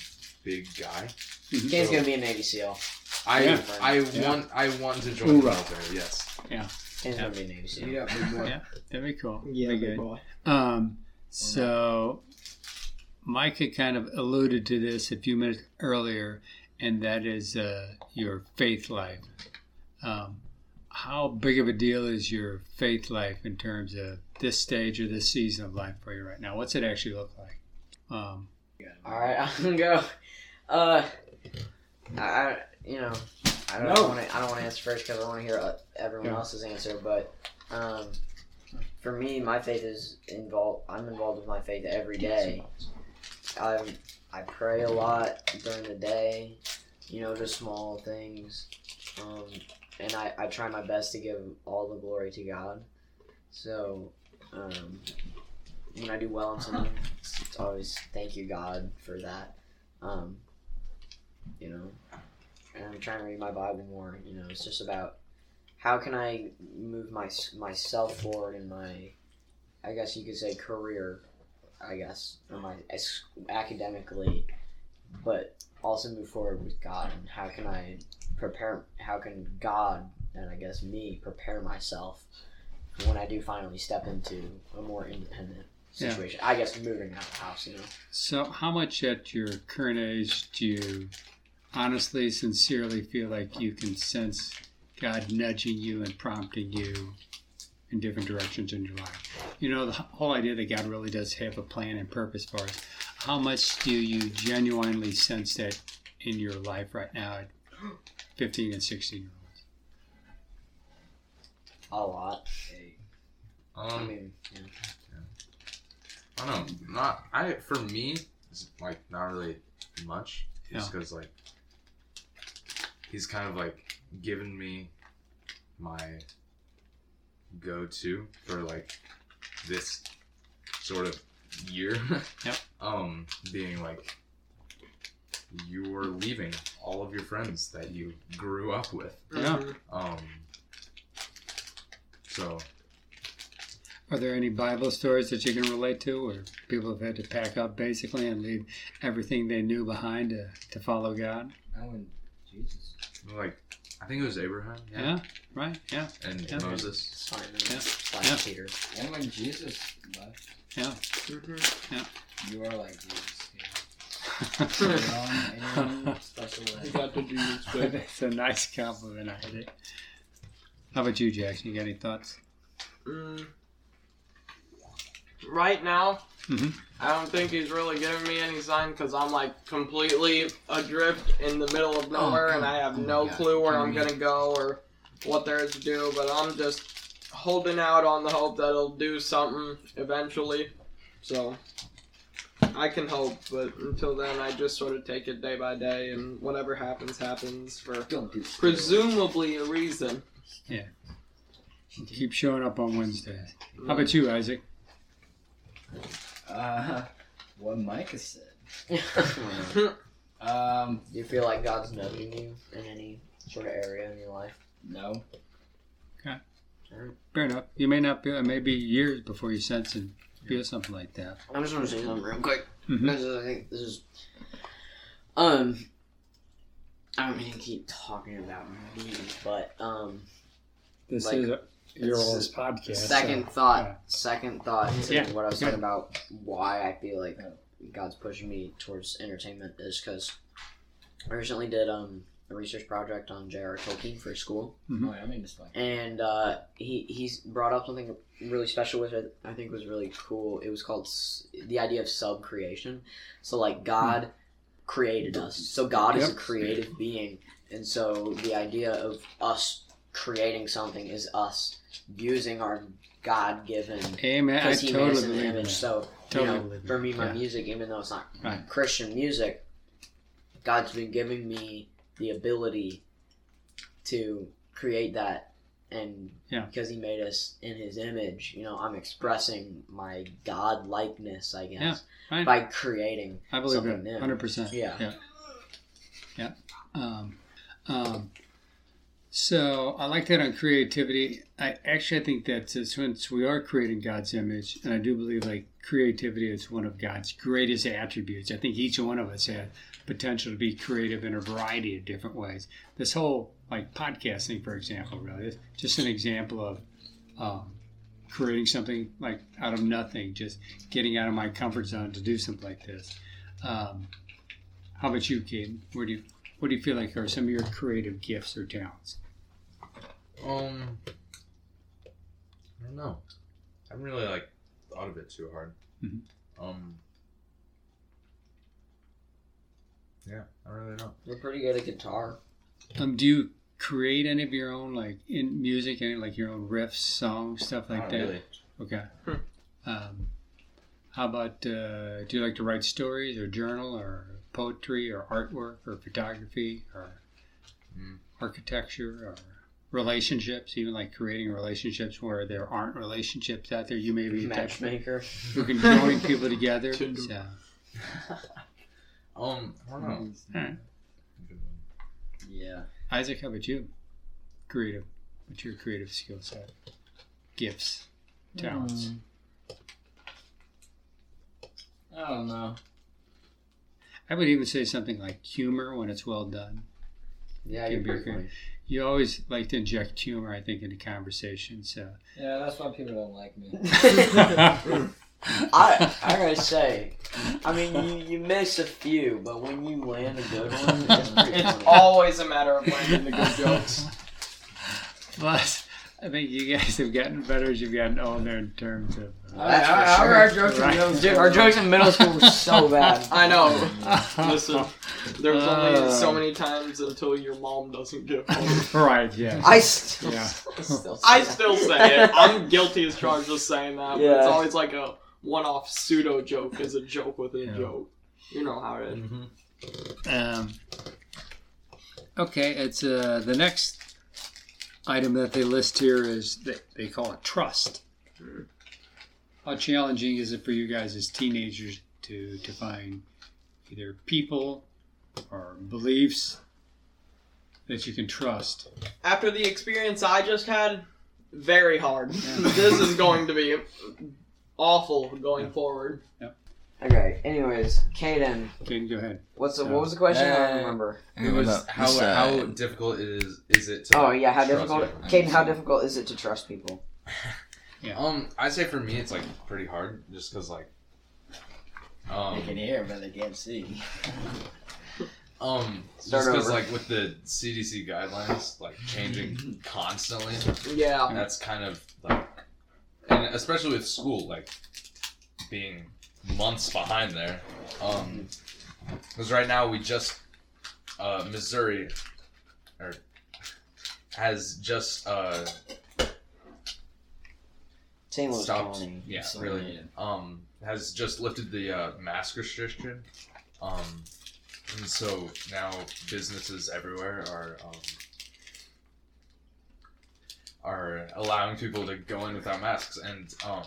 big guy. Kane's gonna be a Navy SEAL. I Yeah. I Yeah. want I want to join the Hoorah. military. Yes. Kane's Yeah. gonna be a Navy SEAL. Yeah, big boy. Yeah. That'd be cool. Yeah, Be big good. boy. Um, so Mike had kind of alluded to this a few minutes earlier, and that is uh, your faith life. Um, how big of a deal is your faith life in terms of this stage or this season of life for you right now? What's it actually look like? Um, All right, I'm gonna go. Uh, I, you know, I don't No. want to. I don't want to answer first because I want to hear uh, everyone Yeah. else's answer. But um, for me, my faith is involved. I'm involved with my faith every day. I I pray a lot during the day. You know, just small things. Um, and I, I try my best to give all the glory to God. So, um, when I do well in something, it's, it's always thank you God for that. Um, you know, and I'm trying to read my Bible more. You know, it's just about how can I move my myself forward in my, I guess you could say career, I guess, my academically, but also move forward with God and how can I prepare? How can God and I guess me prepare myself when I do finally step into a more independent Yeah. situation? I guess moving out of the house, you know. so, how much at your current age do you honestly, sincerely feel like you can sense God nudging you and prompting you in different directions in your life? You know, the whole idea that God really does have a plan and purpose for us. How much do you genuinely sense that in your life right now at 15 and 16 year olds? A lot. I Um, mean, yeah. I don't know. Not I for me. It's like not really much. just because like he's kind of like given me my go-to for like this sort of year. Yep. Um, being like you're leaving all of your friends that you grew up with. Yeah. Um, so Are there any Bible stories that you can relate to where people have had to pack up basically and leave everything they knew behind to, to follow God? Oh, and Jesus. like I think it was Abraham, yeah, Yeah, right? Yeah, and Yeah. Moses. Simon Yeah. slash Yeah. Peter. And when Jesus left, yeah. Mhm. you are like Jesus. Yeah. Own, your own special You way. got the Jesus bit. That's a nice compliment, I think. How about you, Jackson? You got any thoughts? Mm. Right now, Mhm. I don't think he's really giving me any sign because I'm like completely adrift in the middle of nowhere and I have oh no God. clue where I'm gonna go or what there is to do. But I'm just holding out on the hope that he'll do something eventually. So I can hope, but until then, I just sort of take it day by day and whatever happens, happens for Don't presumably a reason. Yeah. Keep showing up on Wednesdays. How about you, Isaac? Uh, what Micah said. um, Do Um, you feel like God's nudging you in any sort of area in your life? no. Okay. Fair enough. You may not be, it may be years before you sense and feel something like that. I'm just gonna say something real quick. Mhm. This is, I think this is, um, I don't mean to keep talking about me, but um, This Like, is a, your it's old podcast. second so, thought, yeah. second thought to Yeah, what I was yeah. saying about why I feel like God's pushing me towards entertainment is because I recently did um a research project on J.R. Tolkien for school. Oh, yeah, I mean, this one. and uh, he he's brought up something really special which I, I think was really cool. It was called s- the idea of sub creation. So like God created us. So God is a creative being, and so the idea of us creating something is us using our God given Amen. I because He made us totally in the believe image. that. So Totally you know, for me, my Yeah. music, even though it's not Right. Christian music, God's been giving me the ability to create that, and Yeah. because He made us in His image, you know, I'm expressing my God likeness, I guess, right. by creating. I believe something it. Hundred percent. Yeah. Yeah. Yeah. Um, um, so I like that on creativity. I actually I think that since we are creating God's image, and I do believe like creativity is one of God's greatest attributes. I think each one of us had potential to be creative in a variety of different ways. This whole like podcasting, for example, really is just an example of um, creating something like out of nothing, just getting out of my comfort zone to do something like this. Um, how about you, Caden? Where do you what do you feel like are some of your creative gifts or talents? Um, I don't know. I haven't really like thought of it too hard. Mhm. Um, yeah, I really don't really know. We're pretty good at guitar. Um, do you create any of your own like in music, any like your own riffs, songs, stuff like Not that? really. Okay. Hmm. Um, how about uh, do you like to write stories or journal or poetry or artwork or photography or Mm. architecture or relationships? Even like creating relationships where there aren't relationships out there. You may be a type Matchmaker. who can join people together. Tinder. So, Um, I don't know. alright. Yeah. Isaac, how about you? Creative. What's your creative skill set? Gifts, talents. Mm. I don't know. I would even say something like humor when it's well done. Yeah, you're be pretty funny. You always like to inject humor, I think, into conversation. So, Yeah, that's why people don't like me. I I gotta say, I mean, you, you miss a few, but when you land a good one, it's It's always a matter of landing the good jokes. but I think you guys have gotten better as you've gotten older in terms of. Uh, That's I- I- sure. Our jokes in Right. middle Dude, school our jokes in middle school were so bad. I know. Listen, there was only Uh. so many times until your mom doesn't get home. right, yeah. I still, Yeah. still say I still say it. I'm guilty as charged of saying that, but it's always like a one-off pseudo joke as a joke within Yeah. a joke. You know how it is. Mm-hmm. Um, okay, it's uh, the next item that they list here is they, they call it trust. How challenging is it for you guys as teenagers to to find either people or beliefs that you can trust? After the experience I just had, very hard. this is going to be awful going forward. Okay. Anyways, Caden, Okay, go ahead. what's the, So, what was the question? I uh, don't remember. It was how how difficult it is is it to Oh yeah, how trust difficult? people? Caden, how difficult is it to trust people? Um, I'd say for me it's like pretty hard, just cause like, um, They can hear, but they can't see. um, Start just cause over. like with the CDC guidelines like changing constantly, Yeah. that's kind of like, and especially with school like being months behind there. Um, because right now we just uh Missouri or has just uh St. Louis stopped. County. Yeah, So really. Um, has just lifted the uh, mask restriction. Um, and so now businesses everywhere are um, are allowing people to go in without masks, and um,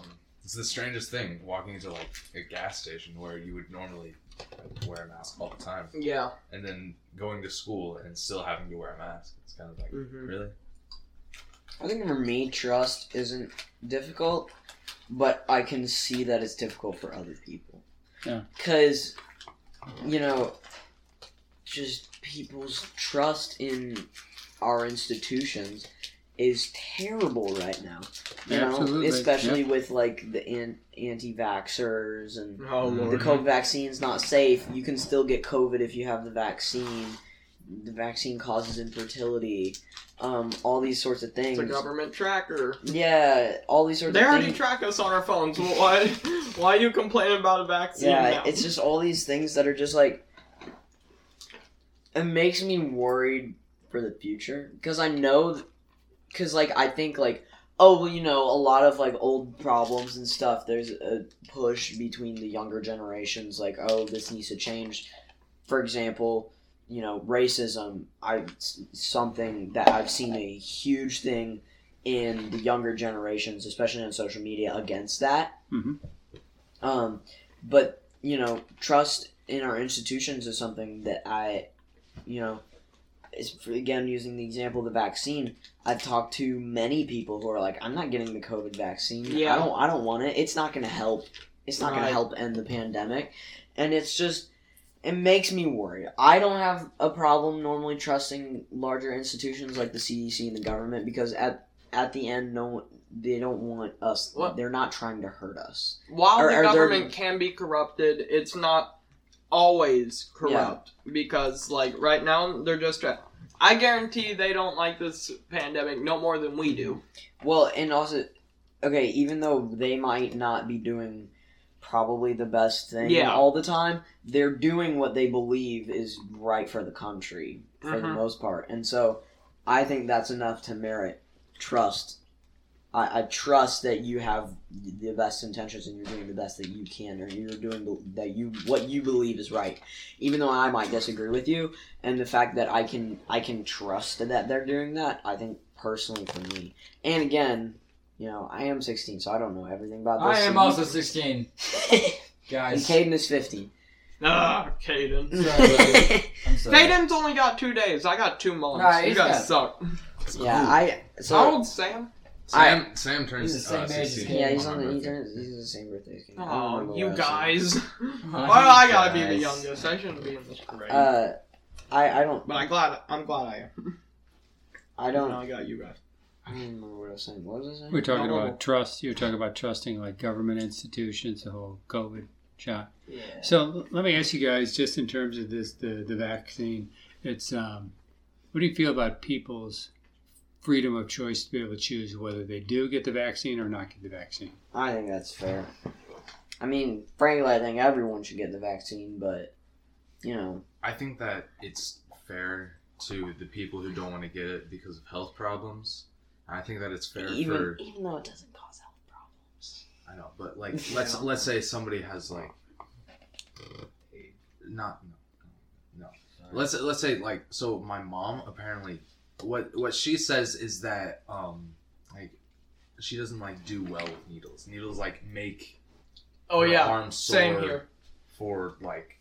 it's the strangest thing walking into like a gas station where you would normally like, wear a mask all the time, Yeah. and then going to school and still having to wear a mask. It's kind of like Mhm. really. I think for me, trust isn't difficult, but I can see that it's difficult for other people. Yeah. Because, you know, just people's trust in our institutions is terrible right now. You Absolutely, know, especially with like the an- anti-vaxxers and Oh the lord. COVID vaccine's not safe. You can still get COVID if you have the vaccine. The vaccine causes infertility. Um, all these sorts of things. It's a government tracker. Yeah, all these sorts They of already things. track us on our phones. Why? Why are you complaining about a vaccine? yeah, now? it's just all these things that are just like. It makes me worried for the future because I know, because like I think like oh well you know a lot of like old problems and stuff. There's a push between the younger generations like oh this needs to change. For example, you know racism. I something that I've seen a huge thing in the younger generations, especially on social media, against that. Mhm. Um, but you know, trust in our institutions is something that I, you know, is again using the example of the vaccine. I've talked to many people who are like, "I'm not getting the COVID vaccine. Yeah. I don't. I don't want it. It's not going to help. It's not gonna help end the pandemic." And it's just, it makes me worry. I don't have a problem normally trusting larger institutions like the CDC and the government because at at the end, no, one- they don't want us. What? They're not trying to hurt us. While Are- the government can be corrupted, it's not always corrupt because, like, right now they're just. I guarantee they don't like this pandemic no more than we do. Well, and also, okay, even though they might not be doing probably the best thing Yeah. all the time, they're doing what they believe is right for the country for the Mhm. most part. And so I think that's enough to merit trust. I, I trust that you have the best intentions and you're doing the best that you can, or you're doing the, that you what you believe is right, even though I might disagree with you. And the fact that I can I can trust that they're doing that, I think personally for me. And again, you know, I am 16, so I don't know everything about this. I am also 16, and guys. Caden is 15. Ah, Caden. yeah, I'm sorry. Caden's only got two days. I got two months. Nah, you he's guys got- suck. Yeah, I so How old's Sam? Sam Sam turns He's the same uh, age as 16 yeah, he's on on the he turns, he's the same birthday as me. I Oh, you what I guys. Well, I gotta be the youngest. I shouldn't be in this parade. Uh, I I don't but I'm glad. I'm glad I am. I don't I got you guys. I don't remember what I was saying. What was I saying? We're talking No. about trust. You're talking about trusting like government institutions, the whole COVID shot. Yeah. So let me ask you guys, just in terms of this, the the vaccine. It's um, what do you feel about people's freedom of choice to be able to choose whether they do get the vaccine or not get the vaccine? I think that's fair. I mean, frankly, I think everyone should get the vaccine, but you know, I think that it's fair to the people who don't want to get it because of health problems. I think that it's fair even for even though it doesn't cause health problems. I know, but like let's let's say somebody has like not no. let's let's say like so my mom apparently what what she says is that um like she doesn't like do well with needles. Needles like make Oh her yeah, arm same here. for like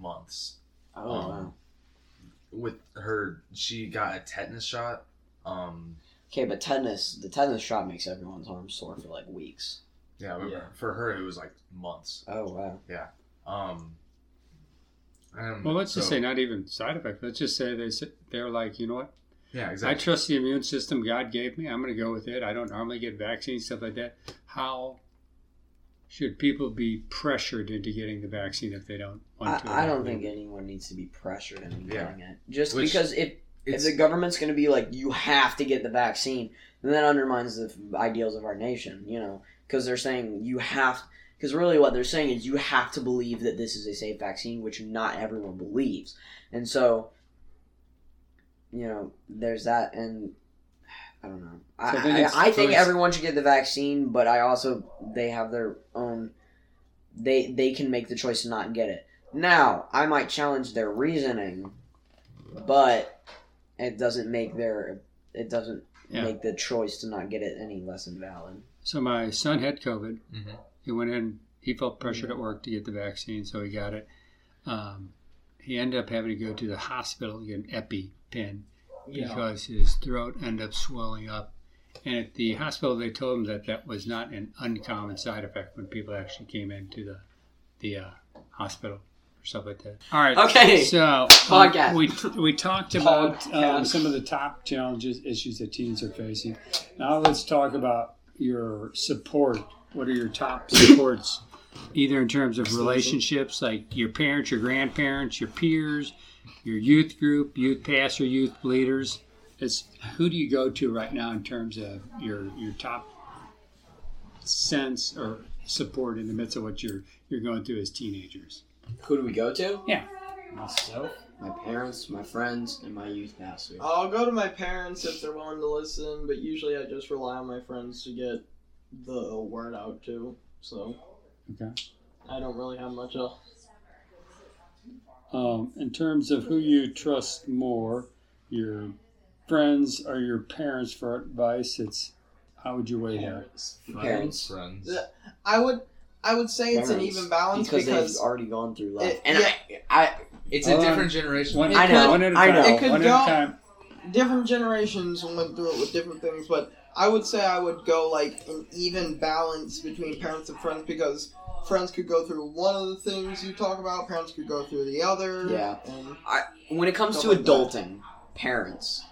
months. Oh, Um, wow. With her, she got a tetanus shot. Um, Okay, but tetanus, the tetanus shot makes everyone's arm sore for like weeks. yeah, but Yeah. for her it was like months. Oh wow. Yeah. Um, Well, let's just say not even side effect. Let's just say they s- they're like, you know what? Yeah, exactly. I trust the immune system God gave me. I'm going to go with it. I don't normally get vaccines, stuff like that. How should people be pressured into getting the vaccine if they don't want to? I, I don't think anyone needs to be pressured into Yeah. getting it. Just Which- because if if the government's going to be like, you have to get the vaccine, then that undermines the ideals of our nation. You know, because they're saying you have. Because really, what they're saying is you have to believe that this is a safe vaccine, which not everyone believes, and so. You know, there's that, and I don't know. So I, then I, it's- I so think everyone should get the vaccine, but I also they have their own. They they can make the choice to not get it. Now, I might challenge their reasoning, but it doesn't make their it doesn't Yeah. make the choice to not get it any less invalid. So my son had COVID. Mhm. He went in. He felt pressured at work to get the vaccine, so he got it. Um, he ended up having to go to the hospital to get an EpiPen Yeah. because his throat ended up swelling up. And at the hospital, they told him that that was not an uncommon side effect when people actually came into the the uh, hospital or stuff like that. All right. Okay. So um, we we talked about um, some of the top challenges, issues that teens are facing. Now let's talk about your support. What are your top supports, either in terms of relationships, like your parents, your grandparents, your peers, your youth group, youth pastor, youth leaders? It's who do you go to right now in terms of your your top sense or support in the midst of what you're you're going through as teenagers? Who do we go to? Yeah, myself? My parents, my friends, and my youth pastor. I'll go to my parents if they're willing to listen, but usually I just rely on my friends to get the word out too. So Okay. I don't really have much else. Um, in terms of who you trust more, your friends or your parents for advice, it's how would you weigh that? Parents. friends. Yeah. I would I would say it's an even balance because, because, they've already gone through life. It- and yeah. I, I, It's a on. different generation. One, I know, one at a I time. know. It could one go- at a time. different generations went through it with different things, but I would say I would go like an even balance between parents and friends because friends could go through one of the things you talk about, parents could go through the other. Yeah. And when it comes to Stuff like that. adulting, parents,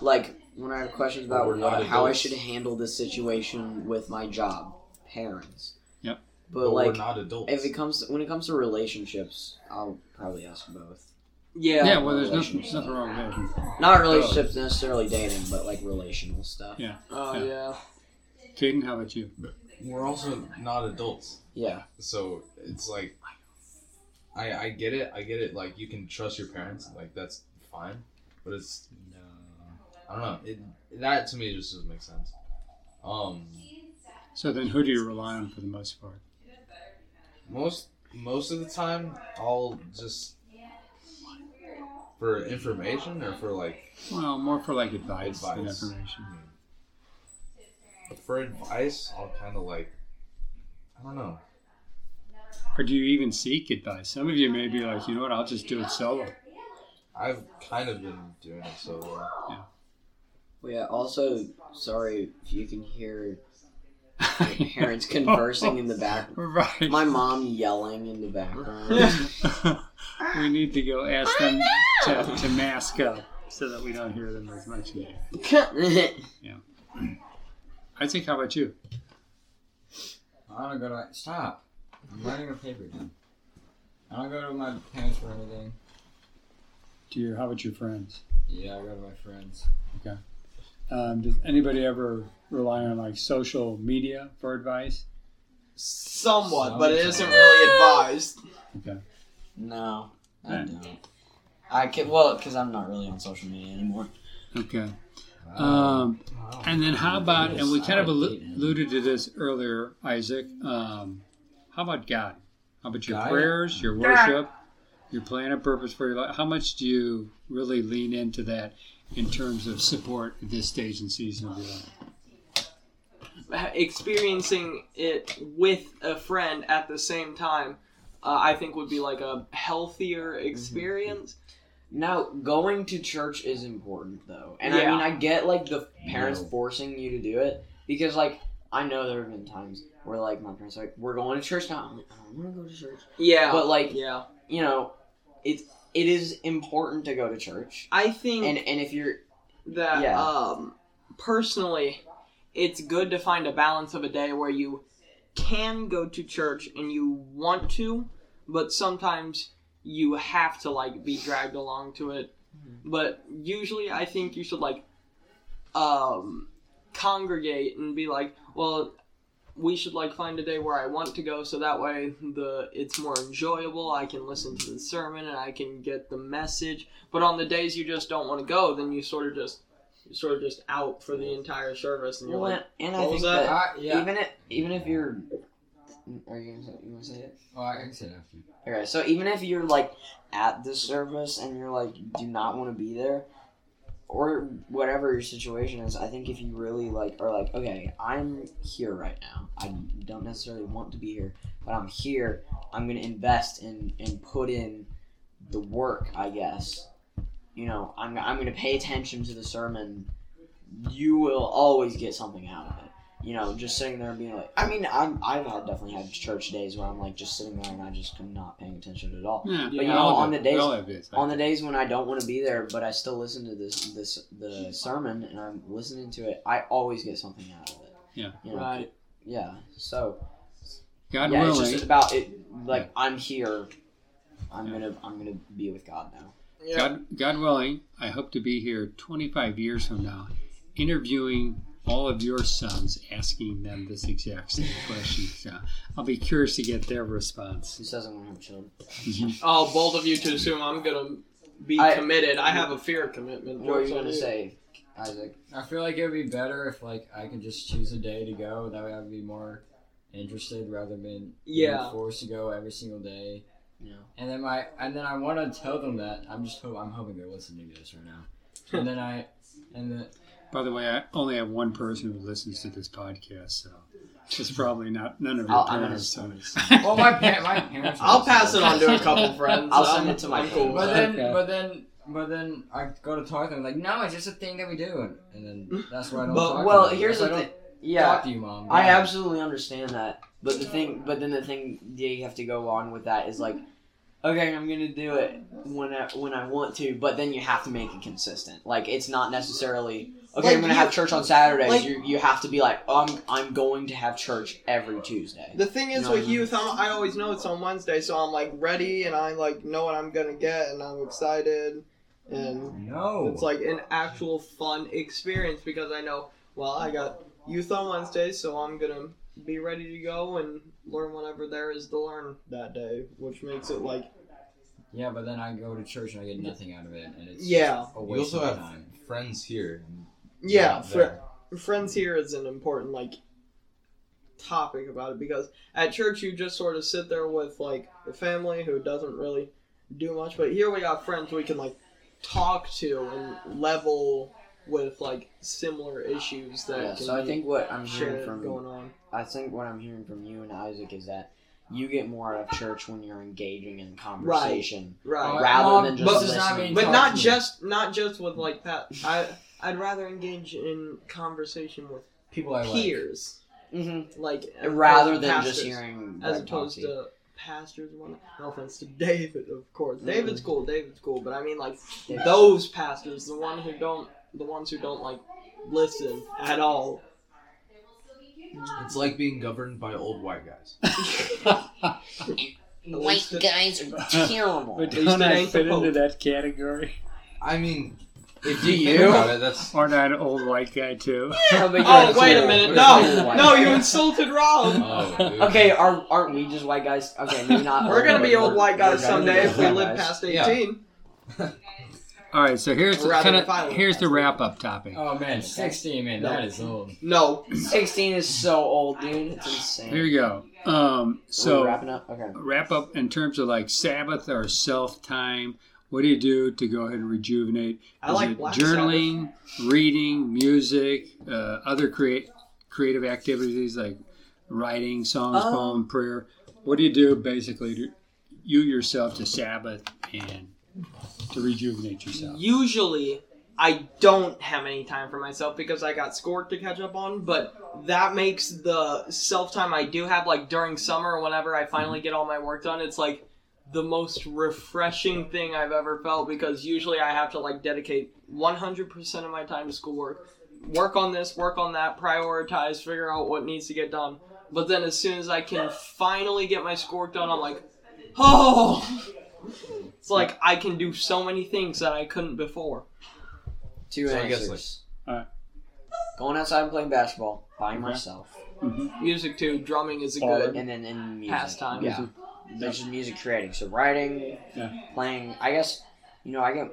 like when I have questions about But not how I should handle this situation with my job, parents. Yep. But, but like, we're not adults. if it comes to, when it comes to relationships, I'll probably ask both. Yeah. Yeah, well, there's no, relationship nothing wrong with that. Not relationships necessarily dating, but like relational stuff. Yeah. Oh Yeah. yeah. Caden, how about you? we're also not adults, Yeah. so it's like I I get it. I get it. Like you can trust your parents. Like that's fine, but it's no. I don't know. It that to me just doesn't make sense. Um, So then, who do you rely on for the most part? most most of the time I'll just for information or for like Well, more for like advice, than Advice. information. for advice I'll kind of like I don't know. Or do you even seek advice? Some of you may be like, you know what, I'll just do it solo. I've kind of been doing it so uh, Well, yeah. Also, sorry if you can hear parents conversing in the background. Right. My mom yelling in the background. we need to go ask them to, to mask up so that we don't hear them as much. Yeah. I think, how about you? I don't go to. Stop. I'm writing a paper down. I don't go to my parents for anything. Do you, how about your friends? Yeah, I go to my friends. Okay. Um, does anybody ever rely on like social media for advice? Somewhat, but it isn't really advised. Okay. No, I don't. I can well because I'm not really on social media anymore. Okay. uh, Um, wow. and then how about, and we kind of alluded to this earlier, Isaac. Um, how about God? How about your God? prayers, your worship? your plan and purpose for your life. How much do you really lean into that in terms of support at this stage and season of your life? experiencing it with a friend at the same time, uh, I think would be like a healthier experience. Now, going to church is important though, and I mean, I get like the parents No. forcing you to do it because, like, I know there have been times where like my parents are like, "We're going to church now." I'm like, "I don't want to go to church," Yeah, but like, yeah, you know, it's it is important to go to church, I think and and if you're that Yeah. um personally it's good to find a balance of a day where you can go to church and you want to but sometimes you have to like be dragged along to it but usually i think you should like um congregate and be like well we should like find a day where I want to go so that way the it's more enjoyable. I can listen to the sermon and I can get the message. But on the days you just don't want to go, then you sort of just you're sort of just out for the entire service and you're well, like and, and I think that? that, Uh, yeah. even if even if you're, are you gonna you want to say it? Oh, I can say that. after. Okay, so even if you're like at the service and you're like do not want to be there, or whatever your situation is, I think if you really like are like, okay, I'm here right now. I don't necessarily want to be here, but I'm here. I'm gonna invest in and put in the work, I guess. You know, I'm I'm gonna pay attention to the sermon. You will always get something out of it you know, just sitting there and being like, I mean, I'm, I've had definitely had church days where I'm like just sitting there and I just am not paying attention at all. Yeah, But you we know, on the days- We all have days On the days when I don't want to be there, but I still listen to this, this, the sermon and I'm listening to it, I always get something out of it. Yeah. You know, Right. Yeah. So, God yeah, willing, it's just about it. Like I'm here. I'm gonna, I'm gonna be with God now. Yeah. God, God willing, I hope to be here 25 years from now, interviewing all of your sons, asking them this exact same question. So I'll be curious to get their response. Who doesn't want to have children? Oh, bold of you to assume I'm gonna be I- committed. I have a fear of commitment. What are you gonna say, Isaac? I feel like it would be better if like I could just choose a day to go. That way I'd be more interested rather than being Yeah. forced to go every single day. Yeah. And then my and then I want to tell them that I'm just hope I'm hoping they're listening to this right now. And then I and then By the way, I only have one person who listens to this podcast, so it's probably not none of your I'll, parents. I'm so. well, my, pa- my parents. I'll pass it on to a couple friends. I'll send it to my I'm cool. But then Okay. but then but then I go to talk to them like no it's just a thing that we do and then that's why I don't But- talk well, to here's the thing. Yeah. Talk to you, mom. I absolutely understand that, but the thing, but then the thing that you have to go on with that is like, okay, I'm gonna do it when I when I want to, but then you have to make it consistent. Like it's not necessarily okay. Like I'm gonna you- have church on Saturdays. like- you you have to be like, oh, I'm I'm going to have church every Tuesday. The thing is No, with no. youth, I'm, I always know it's on Wednesday, so I'm like ready and I like know what I'm gonna get and I'm excited, and No. it's like an actual fun experience because I know well I got youth on Wednesday, so I'm gonna be ready to go and learn whatever there is to learn that day, which makes it like Yeah, but then I go to church and I get nothing out of it, and it's Yeah. just a You waste also of have time. friends here. and yeah, fr- friends here is an important like topic about it because at church you just sort of sit there with like the family who doesn't really do much but here we got friends we can like talk to and level with like similar issues that Yeah, can so I think what I'm hearing from going on. I think what I'm hearing from you and Isaac is that you get more out of church when you're engaging in conversation right rather Mom, than just this does not listening. but not just not just with like that I I'd rather engage in conversation with people I like. peers hmm like rather than pastors. just hearing as opposed to to pastors and whatnot. No offense to David, of course. David's cool. David's cool, but I mean like David's- those pastors, the one who don't, the ones who don't like listen at all. It's like being governed by old white guys. White guys are terrible. But least don't I fit into that category? I mean, if Do you think you? about it, that's Or not an old white guy too? Oh, but Oh you're wait a minute! No, no, you insulted Rob. oh, dude. Okay, are, aren't we just white guys? Okay, maybe not. We're gonna old, be old we're- white guys we're gonna be someday old if we white live guys. past Yeah. eighteen. All right, so here's Or rather, kind if I of was here's the wrap up topic. Oh man, 16, man, that is old. No. 16 is so old, dude. It's insane. Here you go. Um, We're so wrapping up. Okay. wrap up in terms of like Sabbath or self time. What do you do to go ahead and rejuvenate? I Is like journaling, reading, music, uh, other create creative activities like writing, songs, Um, poem, prayer. What do you do basically to you yourself to Sabbath and to rejuvenate yourself? Usually, I don't have any time for myself because I got schoolwork to catch up on, but that makes the self time I do have, like during summer, whenever I finally get all my work done, it's like the most refreshing thing I've ever felt because usually I have to like dedicate 100% of my time to schoolwork, work on this, work on that, prioritize, figure out what needs to get done. But then as soon as I can finally get my schoolwork done, I'm like, oh! It's like I can do so many things that I couldn't before. Two So I guess, answers. Alright. Going outside and playing basketball by Okay. myself. Mm-hmm. Music too, drumming is a good. And then in music. Pastime. Yeah. There's just music creating. So writing, Yeah. playing. I guess, you know, I get,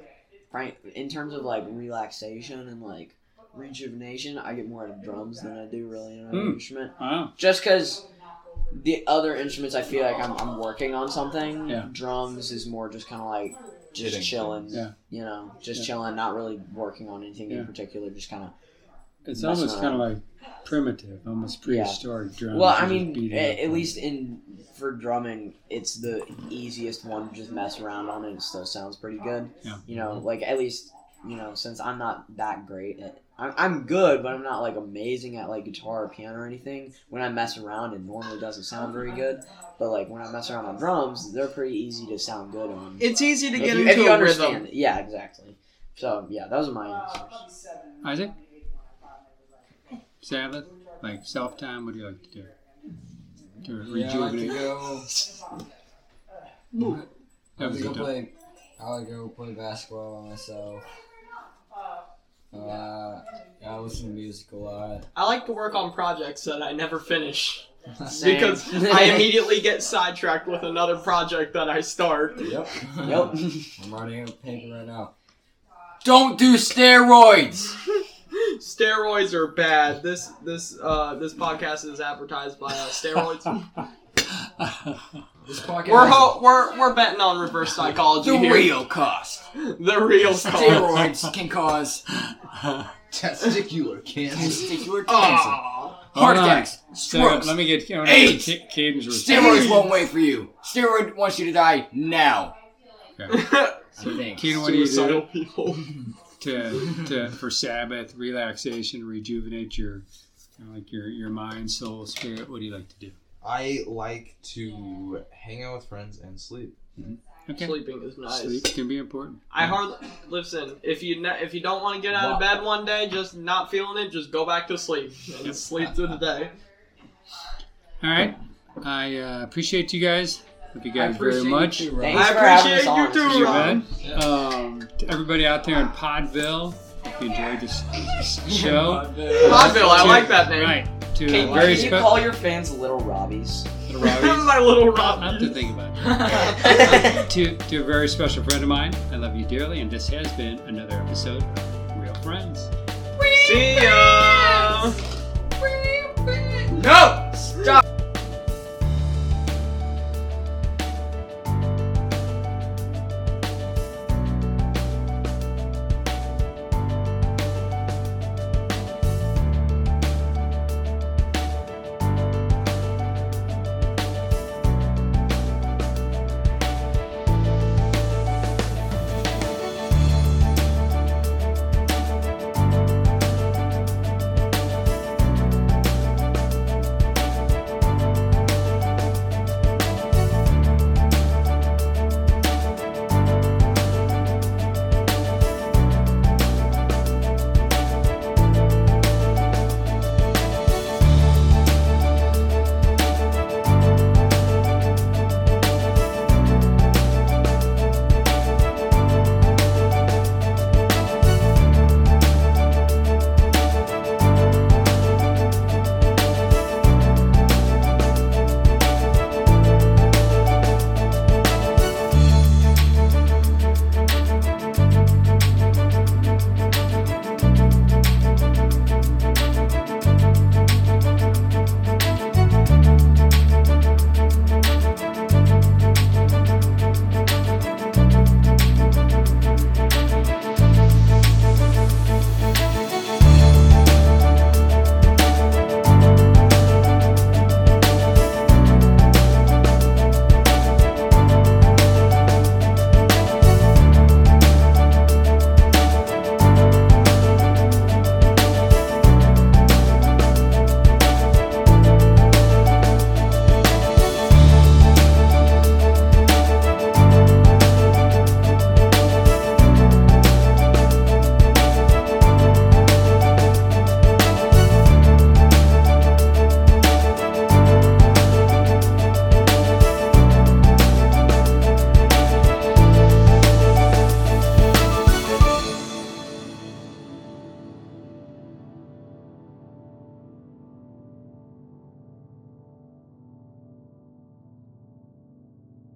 frank, in terms of like relaxation and like rejuvenation, I get more out of drums than I do really another Hmm. instrument. Wow. Just because the other instruments, I feel like I'm, I'm working on something. Yeah. Drums is more just kind of like just Hitting chilling. Yeah. You know, just Yeah. chilling, not really working on anything Yeah. in particular. Just kind of. It's almost kind of like primitive, almost prehistoric drums. Well, I mean, beat it a- up at least in for drumming, it's the easiest one to just mess around on, and it still sounds pretty good. Yeah. You know, mm-hmm. like at least you know, since I'm not that great at, I'm, I'm good, but I'm not like amazing at like guitar or piano or anything. When I mess around, it normally doesn't sound very good. But like when I mess around on drums, they're pretty easy to sound good on. It's easy to if get you, into if you a understand rhythm. it. Yeah, exactly. So yeah, those are my uh, answers. Isaac? Sabbath? Like self time? What do you like to do? To Yeah, I like to go. That I like was to go play. I like to go play basketball by myself. Uh, I listen to music a lot. I like to work on projects that I never finish because I immediately get sidetracked with another project that I start. Yep. Yep. I'm writing a paper right now. Don't do steroids. Steroids are bad. This this uh this podcast is advertised by uh, steroids. This podcast. we're ho- we're we're betting on reverse psychology the here. real cost. The real cost. Steroids can cause Testicular cancer. testicular cancer, Aw. heart Hold on. attacks, So, strokes. let me get I wanna AIDS. get Ca- Caden's response. Steroids won't wait for you. Steroid wants you to die now. Okay. I think. Caden, what do you Suicidal do people. to, to for Sabbath relaxation, rejuvenate your you know, like your your mind, soul, spirit? What do you like to do? I like to hang out with friends and sleep. Okay. Sleeping is nice. Sleep can be important. I hardly listen. If you ne- if you don't want to get out of bed one day, just not feeling it, just go back to sleep and sleep through the day. All right. I uh, appreciate you guys. Thank you guys very much. You too, Thanks I for having appreciate us you on. too, You Rob. bet. Um, to everybody out there in Podville, if you enjoyed this show. Podville, I like that name. Right. To Kate, a why very Can you special call your fans little Robbies? My little I'll have to think about it. to, to a very special friend of mine, I love you dearly, and this has been another episode of Real Friends. See ya. No!